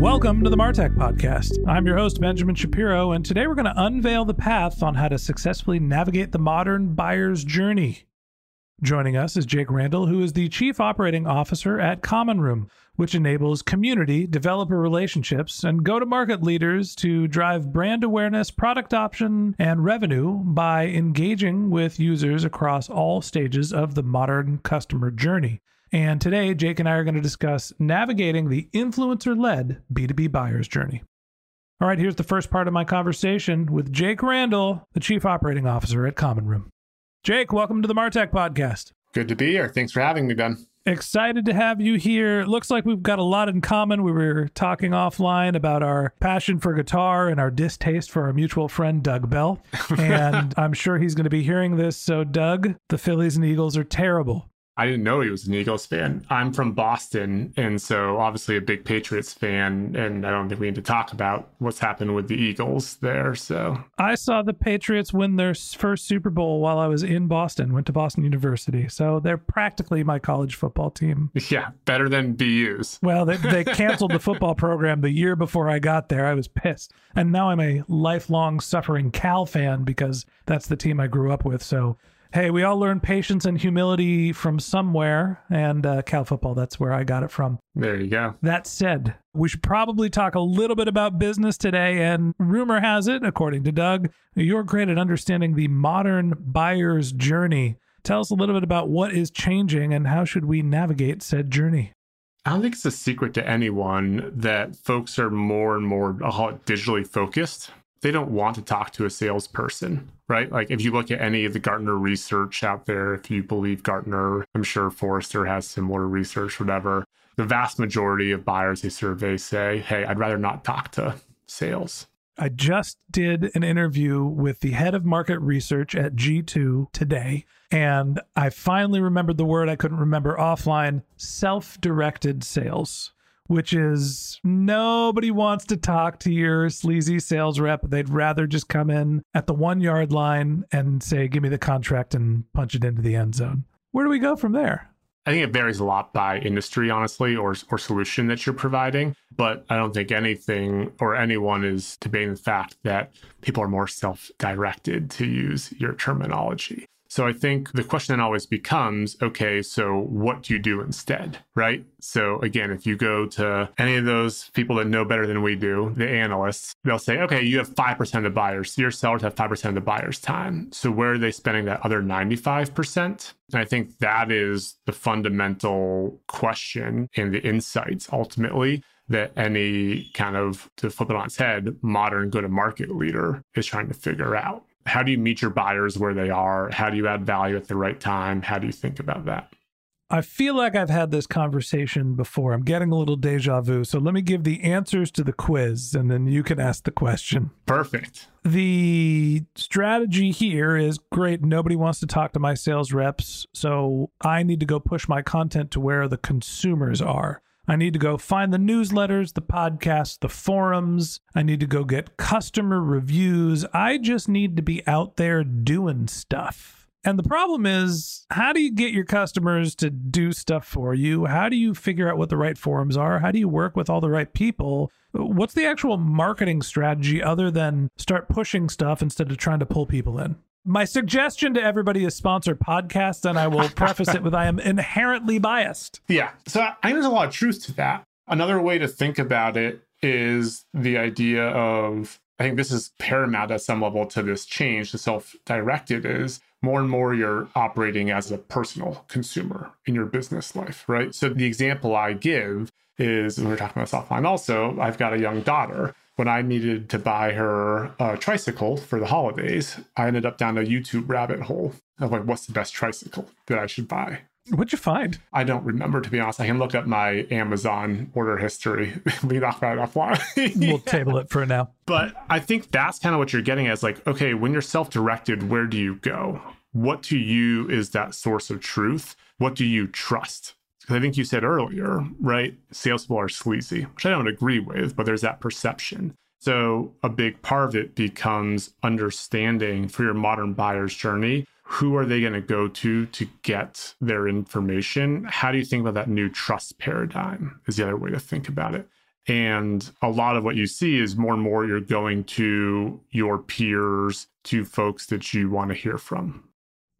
Welcome to the Martech Podcast. I'm your host, Benjamin Shapiro, and today we're going to unveil the path on how to successfully navigate the modern buyer's journey. Joining us is Jake Randall, who is the Chief Operating Officer at Common Room, which enables community, developer relationships, and go to market leaders to drive brand awareness, product option, and revenue by engaging with users across all stages of the modern customer journey. And today, Jake and I are going to discuss navigating the influencer led B2B buyer's journey. All right, here's the first part of my conversation with Jake Randall, the Chief Operating Officer at Common Room. Jake, welcome to the Martech Podcast. Good to be here. Thanks for having me, Ben. Excited to have you here. Looks like we've got a lot in common. We were talking offline about our passion for guitar and our distaste for our mutual friend, Doug Bell. And I'm sure he's going to be hearing this. So, Doug, the Phillies and Eagles are terrible. I didn't know he was an Eagles fan. I'm from Boston, and so obviously a big Patriots fan. And I don't think we need to talk about what's happened with the Eagles there. So I saw the Patriots win their first Super Bowl while I was in Boston. Went to Boston University, so they're practically my college football team. Yeah, better than BU's. Well, they they canceled the football program the year before I got there. I was pissed, and now I'm a lifelong suffering Cal fan because that's the team I grew up with. So hey, we all learn patience and humility from somewhere, and uh, Cal football, that's where I got it from. There you go. That said, we should probably talk a little bit about business today. And rumor has it, according to Doug, you're great at understanding the modern buyer's journey. Tell us a little bit about what is changing and how should we navigate said journey. I don't think it's a secret to anyone that folks are more and more, I'll call it digitally focused they don't want to talk to a salesperson, right? Like if you look at any of the Gartner research out there, if you believe Gartner, I'm sure Forrester has similar research, whatever. The vast majority of buyers they survey say, hey, I'd rather not talk to sales. I just did an interview with the head of market research at G2 today, and I finally remembered the word I couldn't remember offline self directed sales which is nobody wants to talk to your sleazy sales rep. They'd rather just come in at the one yard line and say, give me the contract and punch it into the end zone. Where do we go from there? I think it varies a lot by industry, honestly, or, or solution that you're providing. But I don't think anything or anyone is debating the fact that people are more self directed, to use your terminology. So I think the question then always becomes okay, so what do you do instead? Right. So again, if you go to any of those people that know better than we do, the analysts, they'll say, okay, you have 5% of the buyers. Your sellers have 5% of the buyer's time. So where are they spending that other 95%? And I think that is the fundamental question and the insights ultimately that any kind of, to flip it on its head, modern go to market leader is trying to figure out how do you meet your buyers where they are? How do you add value at the right time? How do you think about that? I feel like I've had this conversation before. I'm getting a little deja vu. So let me give the answers to the quiz and then you can ask the question. Perfect. The strategy here is great. Nobody wants to talk to my sales reps. So I need to go push my content to where the consumers are. I need to go find the newsletters, the podcasts, the forums. I need to go get customer reviews. I just need to be out there doing stuff. And the problem is, how do you get your customers to do stuff for you? How do you figure out what the right forums are? How do you work with all the right people? What's the actual marketing strategy other than start pushing stuff instead of trying to pull people in? My suggestion to everybody is sponsor podcasts, and I will preface it with I am inherently biased. Yeah. So I think there's a lot of truth to that. Another way to think about it is the idea of I think this is paramount at some level to this change, the self directed is more and more you're operating as a personal consumer in your business life, right? So the example I give is when we're talking about offline also, I've got a young daughter. When I needed to buy her a tricycle for the holidays, I ended up down a YouTube rabbit hole of like, what's the best tricycle that I should buy? What'd you find? I don't remember, to be honest. I can look up my Amazon order history. we about it offline. we'll table it for now. But I think that's kind of what you're getting as like, okay, when you're self directed, where do you go? What to you is that source of truth? What do you trust? Because I think you said earlier, right? Salespeople are sleazy, which I don't agree with, but there's that perception. So a big part of it becomes understanding for your modern buyer's journey who are they going to go to to get their information? How do you think about that new trust paradigm? Is the other way to think about it. And a lot of what you see is more and more you're going to your peers, to folks that you want to hear from.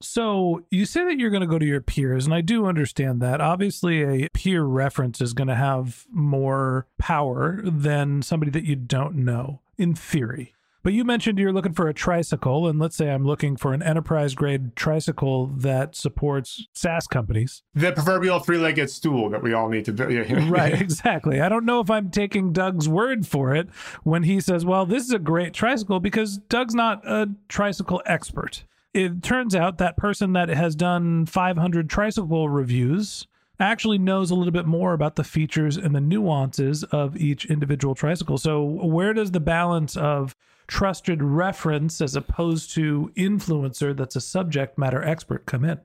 So you say that you're going to go to your peers, and I do understand that. Obviously, a peer reference is going to have more power than somebody that you don't know, in theory. But you mentioned you're looking for a tricycle, and let's say I'm looking for an enterprise grade tricycle that supports SaaS companies. The proverbial three legged stool that we all need to build. right, exactly. I don't know if I'm taking Doug's word for it when he says, well, this is a great tricycle because Doug's not a tricycle expert. It turns out that person that has done 500 tricycle reviews actually knows a little bit more about the features and the nuances of each individual tricycle. So, where does the balance of trusted reference as opposed to influencer that's a subject matter expert come in?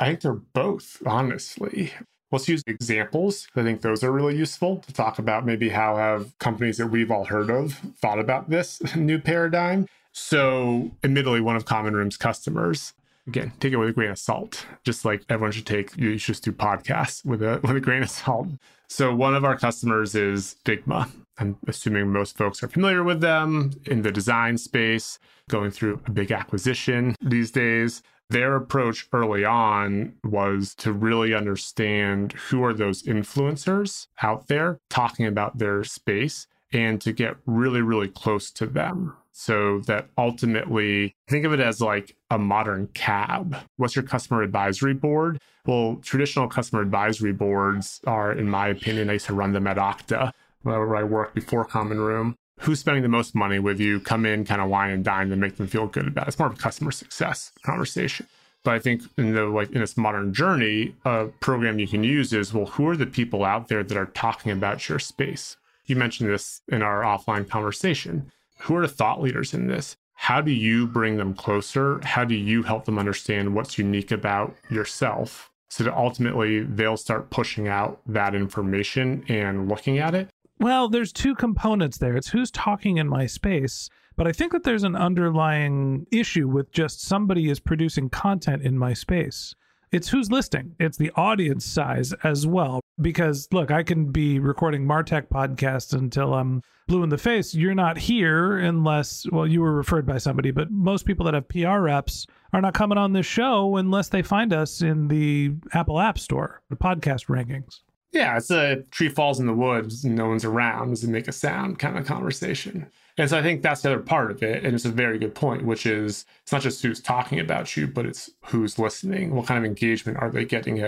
I think they're both, honestly. Let's use examples. I think those are really useful to talk about maybe how have companies that we've all heard of thought about this new paradigm. So, admittedly, one of Common Room's customers, again, take it with a grain of salt, just like everyone should take, you should just do podcasts with a, with a grain of salt. So, one of our customers is Figma. I'm assuming most folks are familiar with them in the design space, going through a big acquisition these days. Their approach early on was to really understand who are those influencers out there talking about their space and to get really, really close to them so that ultimately think of it as like a modern cab. What's your customer advisory board? Well, traditional customer advisory boards are, in my opinion, I used to run them at Okta where I worked before Common Room. Who's spending the most money with you? Come in, kind of wine and dine and make them feel good about it. It's more of a customer success conversation. But I think in the like in this modern journey, a program you can use is well, who are the people out there that are talking about your space? You mentioned this in our offline conversation. Who are the thought leaders in this? How do you bring them closer? How do you help them understand what's unique about yourself so that ultimately they'll start pushing out that information and looking at it well, there's two components there. It's who's talking in my space, but I think that there's an underlying issue with just somebody is producing content in my space. It's who's listening. It's the audience size as well. Because look, I can be recording Martech podcasts until I'm blue in the face. You're not here unless, well, you were referred by somebody, but most people that have PR reps are not coming on this show unless they find us in the Apple App Store, the podcast rankings. Yeah, it's a tree falls in the woods and no one's around. Does it make a sound kind of conversation? And so I think that's the other part of it. And it's a very good point, which is it's not just who's talking about you, but it's who's listening. What kind of engagement are they getting,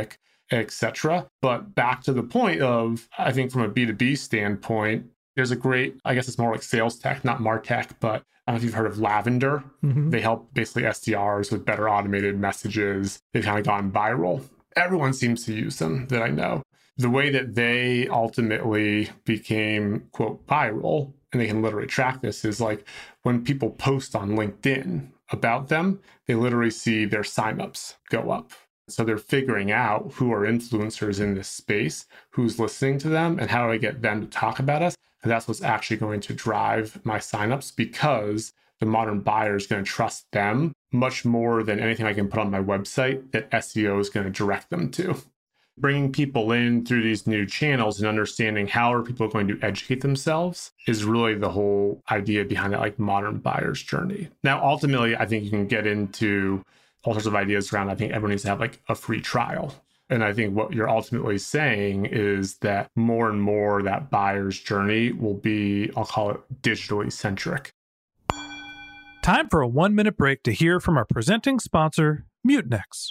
etc. But back to the point of, I think from a B2B standpoint, there's a great, I guess it's more like sales tech, not Martech, but I don't know if you've heard of Lavender. Mm-hmm. They help basically SDRs with better automated messages. They've kind of gone viral. Everyone seems to use them that I know the way that they ultimately became quote viral and they can literally track this is like when people post on linkedin about them they literally see their signups go up So they're figuring out who are influencers in this space, who's listening to them, and how do I get them to talk about us. And that's what's actually going to drive my signups because the modern buyer is going to trust them much more than anything I can put on my website that SEO is going to direct them to. Bringing people in through these new channels and understanding how are people going to educate themselves is really the whole idea behind that like modern buyer's journey. Now, ultimately, I think you can get into all sorts of ideas around. I think everyone needs to have like a free trial. And I think what you're ultimately saying is that more and more that buyer's journey will be, I'll call it digitally centric. Time for a one minute break to hear from our presenting sponsor, Mutinex.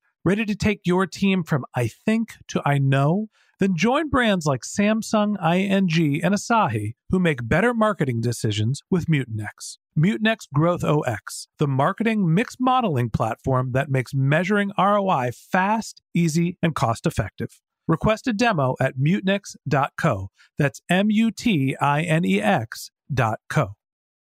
Ready to take your team from I think to I know? Then join brands like Samsung, ING, and Asahi who make better marketing decisions with Mutinex. Mutinex Growth OS, the marketing mix modeling platform that makes measuring ROI fast, easy, and cost effective. Request a demo at mutinex.co. That's M U T I N E X.co.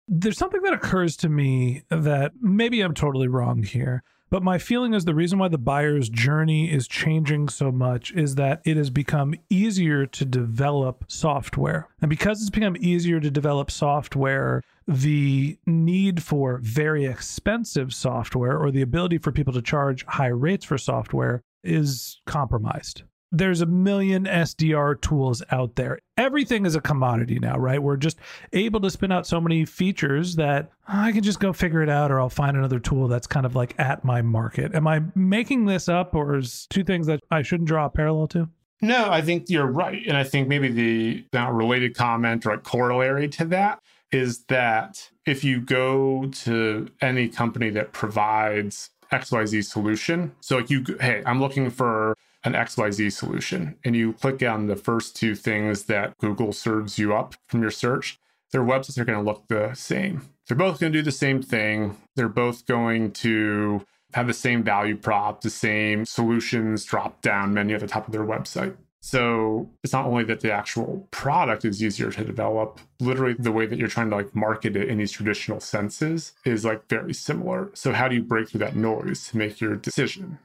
There's something that occurs to me that maybe I'm totally wrong here. But my feeling is the reason why the buyer's journey is changing so much is that it has become easier to develop software. And because it's become easier to develop software, the need for very expensive software or the ability for people to charge high rates for software is compromised there's a million SDR tools out there. Everything is a commodity now, right? We're just able to spin out so many features that I can just go figure it out or I'll find another tool that's kind of like at my market. Am I making this up or is two things that I shouldn't draw a parallel to? No, I think you're right. And I think maybe the related comment or like corollary to that is that if you go to any company that provides XYZ solution, so like you, hey, I'm looking for an XYZ solution and you click on the first two things that Google serves you up from your search, their websites are going to look the same. They're both going to do the same thing. They're both going to have the same value prop, the same solutions drop down menu at the top of their website. So it's not only that the actual product is easier to develop, literally the way that you're trying to like market it in these traditional senses is like very similar. So how do you break through that noise to make your decision?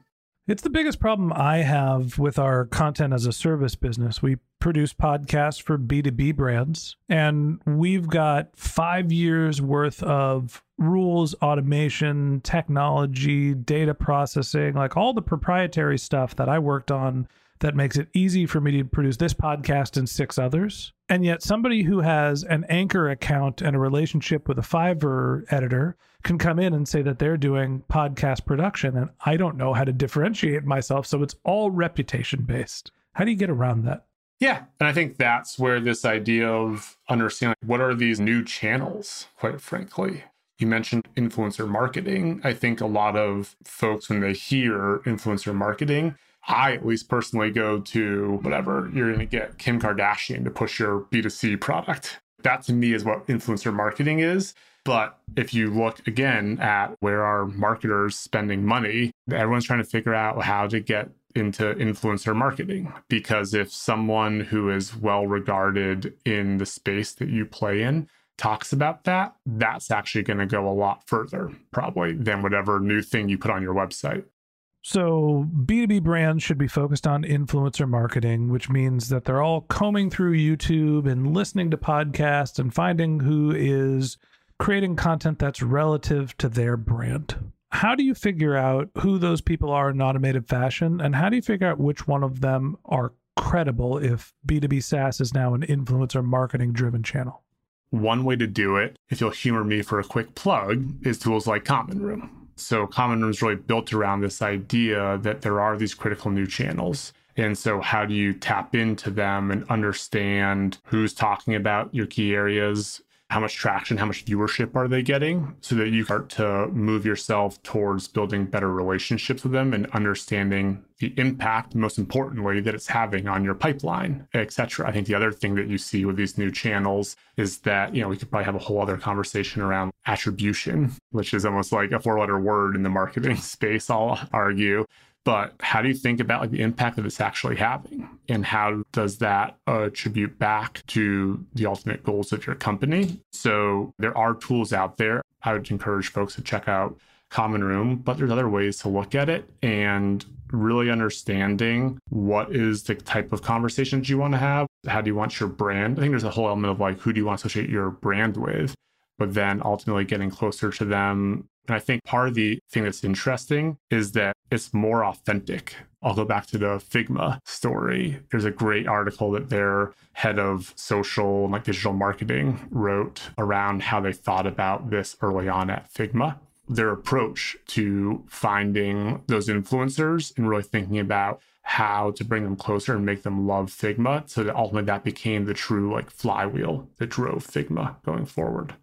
It's the biggest problem I have with our content as a service business. We produce podcasts for B2B brands, and we've got five years worth of rules, automation, technology, data processing, like all the proprietary stuff that I worked on that makes it easy for me to produce this podcast and six others. And yet, somebody who has an Anchor account and a relationship with a Fiverr editor can come in and say that they're doing podcast production. And I don't know how to differentiate myself. So it's all reputation based. How do you get around that? Yeah. And I think that's where this idea of understanding what are these new channels, quite frankly. You mentioned influencer marketing. I think a lot of folks, when they hear influencer marketing, I at least personally go to whatever you're going to get Kim Kardashian to push your B2C product. That to me is what influencer marketing is. But if you look again at where are marketers spending money, everyone's trying to figure out how to get into influencer marketing. Because if someone who is well regarded in the space that you play in talks about that, that's actually going to go a lot further, probably, than whatever new thing you put on your website. So, B2B brands should be focused on influencer marketing, which means that they're all combing through YouTube and listening to podcasts and finding who is creating content that's relative to their brand. How do you figure out who those people are in automated fashion? And how do you figure out which one of them are credible if B2B SaaS is now an influencer marketing driven channel? One way to do it, if you'll humor me for a quick plug, is tools like Common Room. So, Common Room is really built around this idea that there are these critical new channels. And so, how do you tap into them and understand who's talking about your key areas? How much traction, how much viewership are they getting so that you start to move yourself towards building better relationships with them and understanding the impact, most importantly, that it's having on your pipeline, et cetera. I think the other thing that you see with these new channels is that, you know, we could probably have a whole other conversation around attribution, which is almost like a four letter word in the marketing space, I'll argue but how do you think about like the impact that it's actually having? And how does that attribute back to the ultimate goals of your company? So there are tools out there. I would encourage folks to check out common room but there's other ways to look at it and really understanding what is the type of conversations you want to have. How do you want your brand? I think there's a whole element of like who do you want to associate your brand with but then ultimately getting closer to them and I think part of the thing that's interesting is that it's more authentic. I'll go back to the Figma story. There's a great article that their head of social and like digital marketing wrote around how they thought about this early on at Figma. Their approach to finding those influencers and really thinking about how to bring them closer and make them love Figma so that ultimately that became the true like flywheel that drove Figma going forward.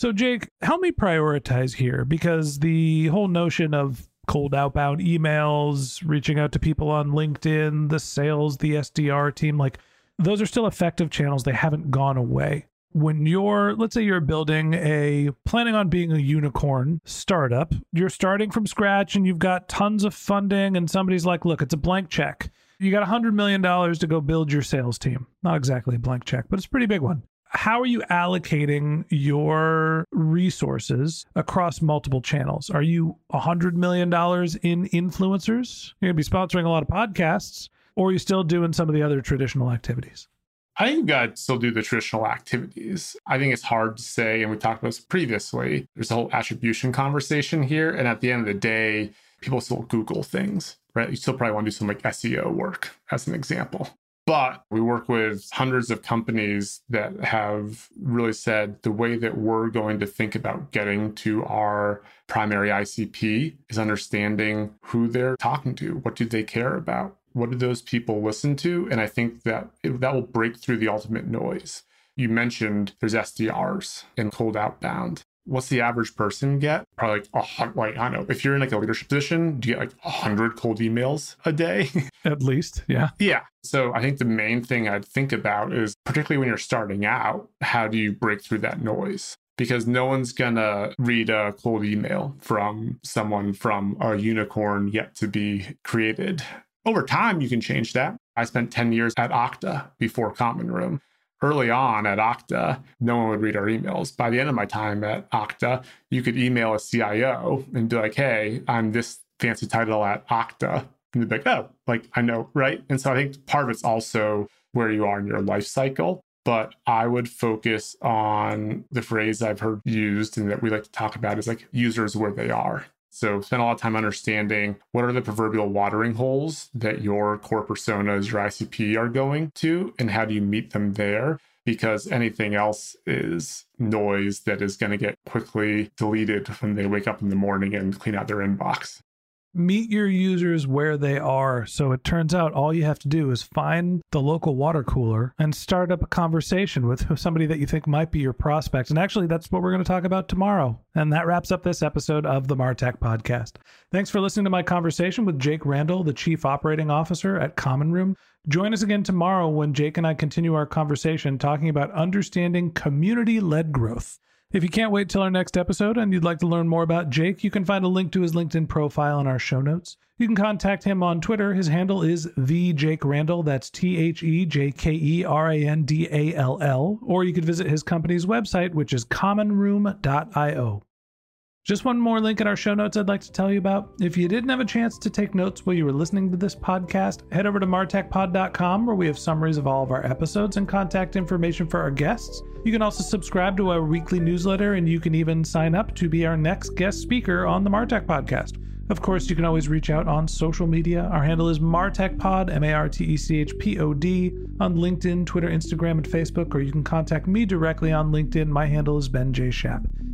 So, Jake, help me prioritize here because the whole notion of cold outbound emails, reaching out to people on LinkedIn, the sales, the SDR team, like those are still effective channels. They haven't gone away. When you're, let's say you're building a, planning on being a unicorn startup, you're starting from scratch and you've got tons of funding, and somebody's like, look, it's a blank check. You got $100 million to go build your sales team. Not exactly a blank check, but it's a pretty big one how are you allocating your resources across multiple channels? Are you $100 million in influencers? You're going to be sponsoring a lot of podcasts, or are you still doing some of the other traditional activities? I think you got to still do the traditional activities. I think it's hard to say, and we talked about this previously. There's a whole attribution conversation here. And at the end of the day, people still Google things, right? You still probably want to do some like SEO work, as an example. But we work with hundreds of companies that have really said the way that we're going to think about getting to our primary ICP is understanding who they're talking to. What do they care about? What do those people listen to? And I think that it, that will break through the ultimate noise. You mentioned there's SDRs and cold outbound what's the average person get? Probably like a hundred, like, I don't know, if you're in like a leadership position, do you get like a hundred cold emails a day? At least, yeah. Yeah. So I think the main thing I'd think about is particularly when you're starting out, how do you break through that noise? Because no one's gonna read a cold email from someone from a unicorn yet to be created. Over time, you can change that. I spent 10 years at Okta before Common Room early on at Okta, no one would read our emails. By the end of my time at Okta, you could email a CIO and be like, hey, I'm this fancy title at Okta. And they'd be like, oh, like I know, right? And so I think part of it's also where you are in your life cycle. But I would focus on the phrase I've heard used and that we like to talk about is like users where they are. So spend a lot of time understanding what are the proverbial watering holes that your core personas, your ICP are going to, and how do you meet them there? Because anything else is noise that is going to get quickly deleted when they wake up in the morning and clean out their inbox meet your users where they are. So it turns out all you have to do is find the local water cooler and start up a conversation with somebody that you think might be your prospect. And actually, that's what we're going to talk about tomorrow. And that wraps up this episode of the Martech Podcast. Thanks for listening to my conversation with Jake Randall, the Chief Operating Officer at Common Room. Join us again tomorrow when Jake and I continue our conversation talking about understanding community led growth. If you can't wait till our next episode and you'd like to learn more about Jake, you can find a link to his LinkedIn profile in our show notes. You can contact him on Twitter. His handle is the Jake Randall. That's T H E J K E R A N D A L L. Or you could visit his company's website, which is commonroom.io. Just one more link in our show notes I'd like to tell you about. If you didn't have a chance to take notes while you were listening to this podcast, head over to martechpod.com where we have summaries of all of our episodes and contact information for our guests. You can also subscribe to our weekly newsletter and you can even sign up to be our next guest speaker on the Martech podcast. Of course, you can always reach out on social media. Our handle is MartechPod, M A R T E C H P O D, on LinkedIn, Twitter, Instagram, and Facebook, or you can contact me directly on LinkedIn. My handle is Ben J. Shap,